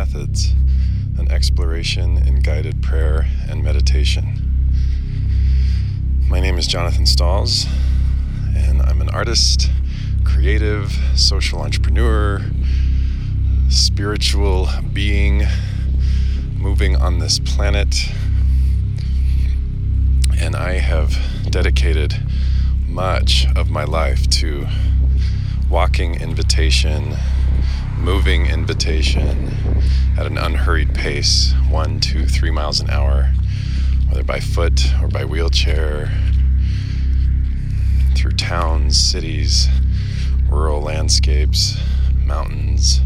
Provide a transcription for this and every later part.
Methods, an exploration in guided prayer and meditation. My name is Jonathan Stalls, and I'm an artist, creative, social entrepreneur, spiritual being moving on this planet. And I have dedicated much of my life to walking invitation moving invitation at an unhurried pace, one, two, three miles an hour, whether by foot or by wheelchair, through towns, cities, rural landscapes, mountains,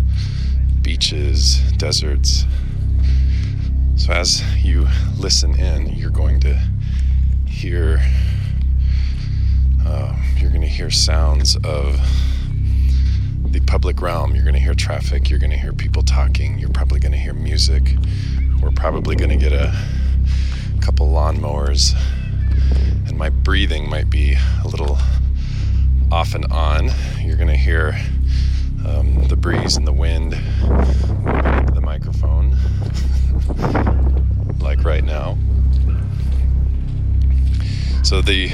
beaches, deserts. So, as you listen in, you're going to hear. Uh, you're going to hear sounds of public realm, you're going to hear traffic, you're going to hear people talking, you're probably going to hear music. We're probably going to get a couple lawnmowers, and my breathing might be a little off and on. You're going to hear um, the breeze and the wind moving into the microphone, like right now. So the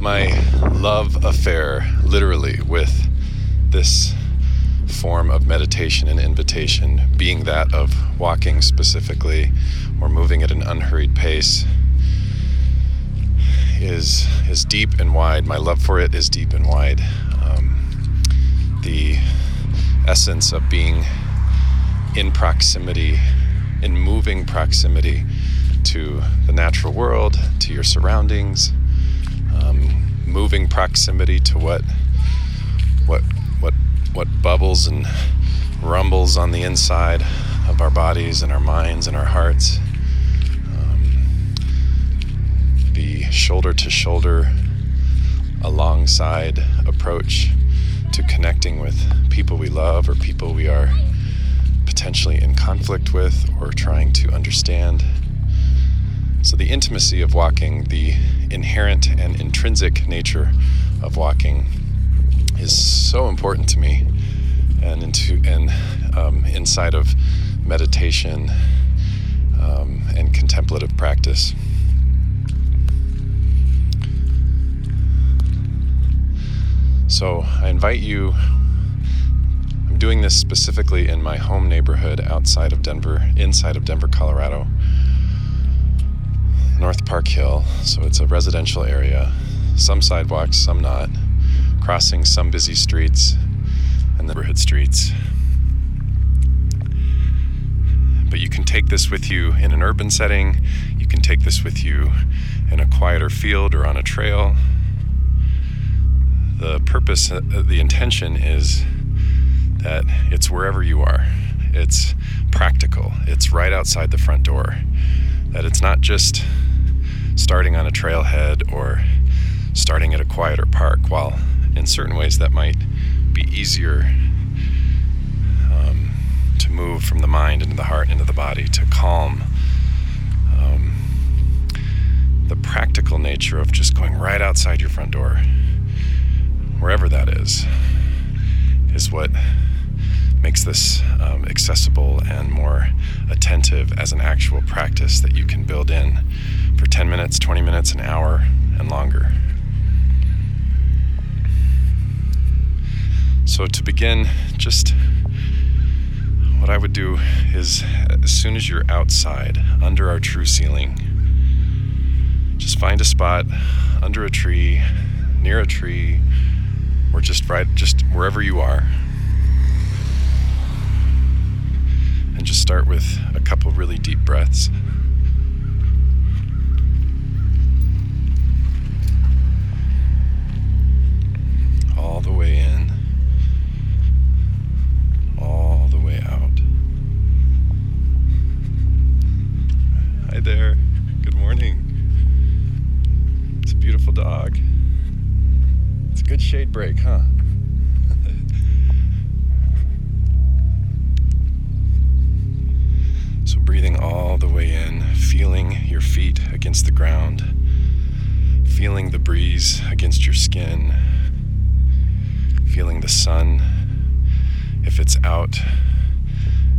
my love affair, literally, with this form of meditation and invitation, being that of walking specifically or moving at an unhurried pace, is is deep and wide. My love for it is deep and wide. Um, the essence of being in proximity, in moving proximity to the natural world, to your surroundings, um, moving proximity to what what what bubbles and rumbles on the inside of our bodies and our minds and our hearts. Um, the shoulder to shoulder, alongside approach to connecting with people we love or people we are potentially in conflict with or trying to understand. So, the intimacy of walking, the inherent and intrinsic nature of walking is so important to me and into and um, inside of meditation um, and contemplative practice. So I invite you. I'm doing this specifically in my home neighborhood outside of Denver, inside of Denver, Colorado, North Park Hill. So it's a residential area, some sidewalks, some not crossing some busy streets and neighborhood streets. But you can take this with you in an urban setting, you can take this with you in a quieter field or on a trail. The purpose, uh, the intention is that it's wherever you are. It's practical. It's right outside the front door. That it's not just starting on a trailhead or starting at a quieter park while in certain ways that might be easier um, to move from the mind into the heart into the body to calm um, the practical nature of just going right outside your front door wherever that is is what makes this um, accessible and more attentive as an actual practice that you can build in for 10 minutes 20 minutes an hour and longer So, to begin, just what I would do is as soon as you're outside, under our true ceiling, just find a spot under a tree, near a tree, or just right, just wherever you are. And just start with a couple really deep breaths. Dog. It's a good shade break, huh? so, breathing all the way in, feeling your feet against the ground, feeling the breeze against your skin, feeling the sun if it's out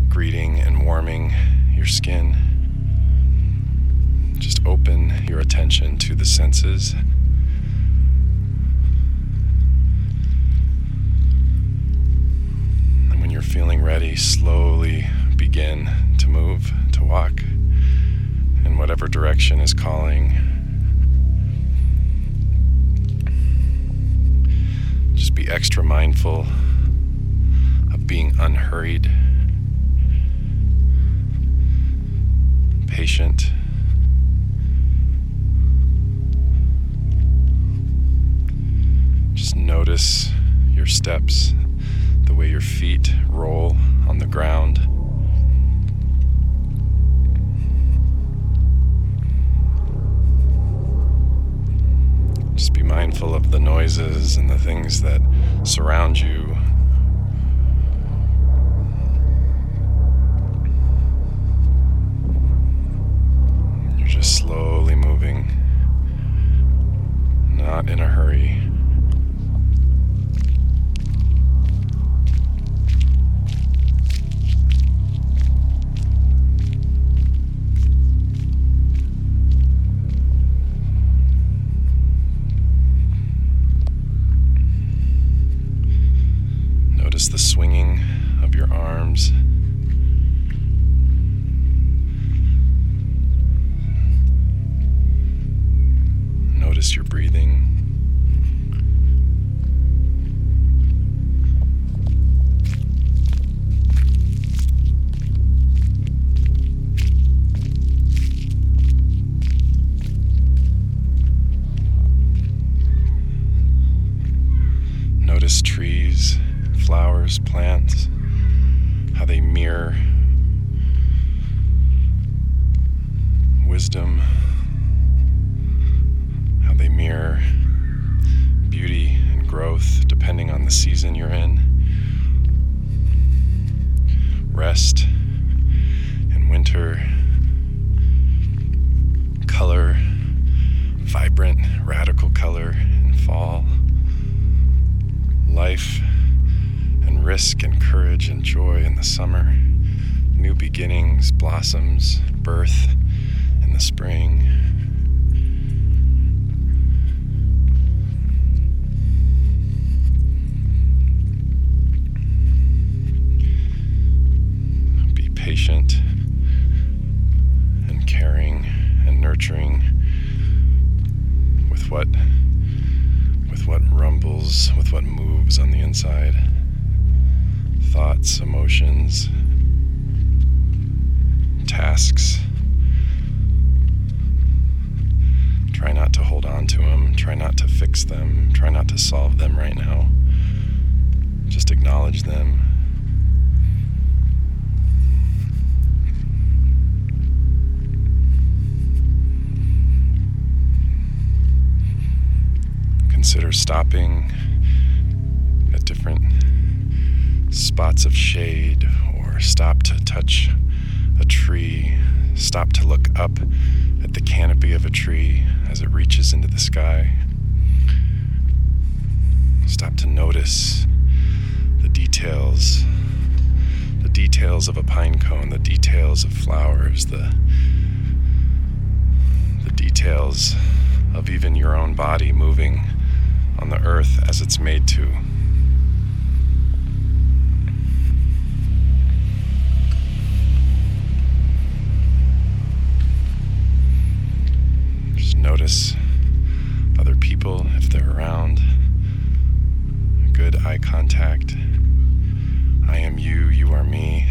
greeting and warming your skin. Just open your attention to the senses. Feeling ready, slowly begin to move, to walk in whatever direction is calling. Just be extra mindful of being unhurried, patient. Just notice your steps, way your feet roll on the ground. Just be mindful of the noises and the things that surround you. You're just slowly moving, not in a hurry. Swinging flowers, plants, how they mirror wisdom, how they mirror beauty and growth depending on the season you're in. Rest inside. Thoughts, emotions, tasks. Try not to hold on to them. Try not to fix them. Try not to solve them right now. Just acknowledge them. consider stopping different spots of shade or stop to touch a tree, stop to look up at the canopy of a tree as it reaches into the sky. Stop to notice the details, the details of a pine cone, the details of flowers, the the details of even your own body moving on the earth as it's made to. Other people if they're around. Good eye contact. I am you, you are me.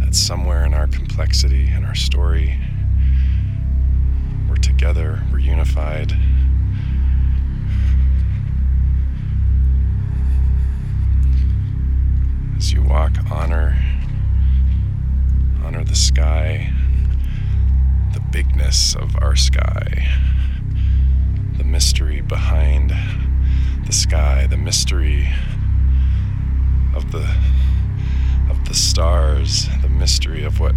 That's somewhere in our complexity and our story. We're together, we're unified. The mystery of what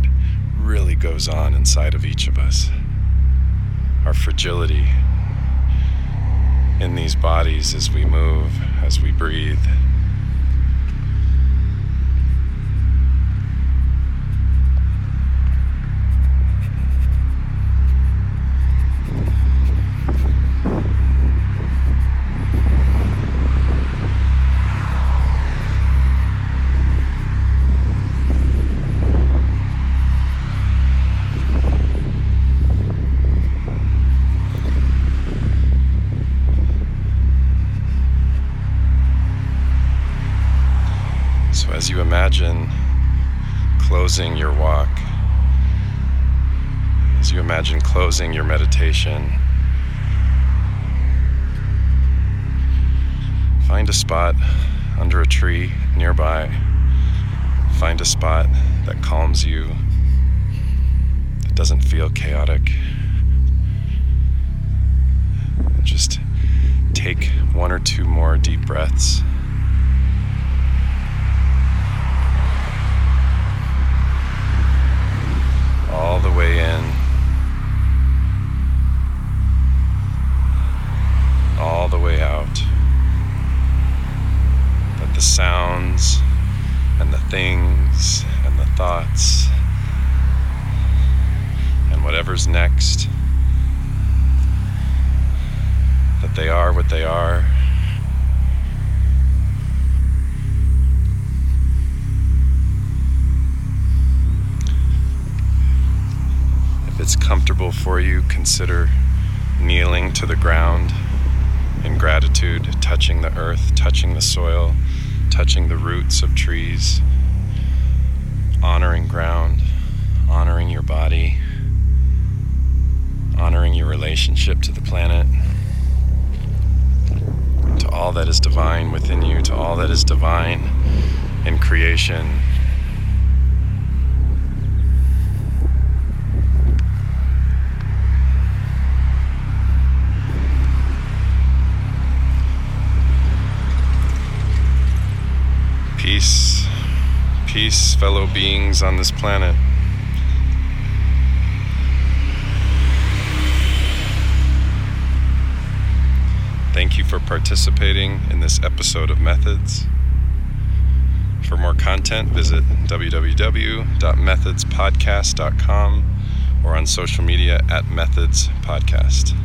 really goes on inside of each of us. Our fragility in these bodies as we move, as we breathe. Imagine closing your walk, as you imagine closing your meditation, find a spot under a tree nearby. Find a spot that calms you, that doesn't feel chaotic. Just take one or two more deep breaths. All the way in. Comfortable for you, consider kneeling to the ground in gratitude, touching the earth, touching the soil, touching the roots of trees, honoring ground, honoring your body, honoring your relationship to the planet to all that is divine within you, to all that is divine in creation. Peace, peace, fellow beings on this planet. Thank you for participating in this episode of Methods. For more content, visit www.methodspodcast.com or on social media at Methods Podcast.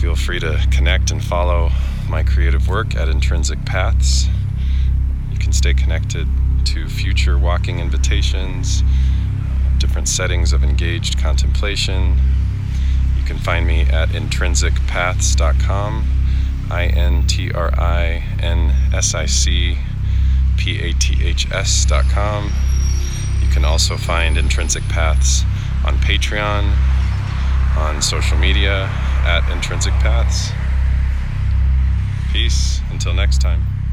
Feel free to connect and follow my creative work at Intrinsic Paths. You can stay connected to future walking invitations, different settings of engaged contemplation you can find me at intrinsicpaths.com, I N T R I N S I C P A T H S.com. You can also find Intrinsic Paths on Patreon, on social media at Intrinsic Paths. Peace. Until next time.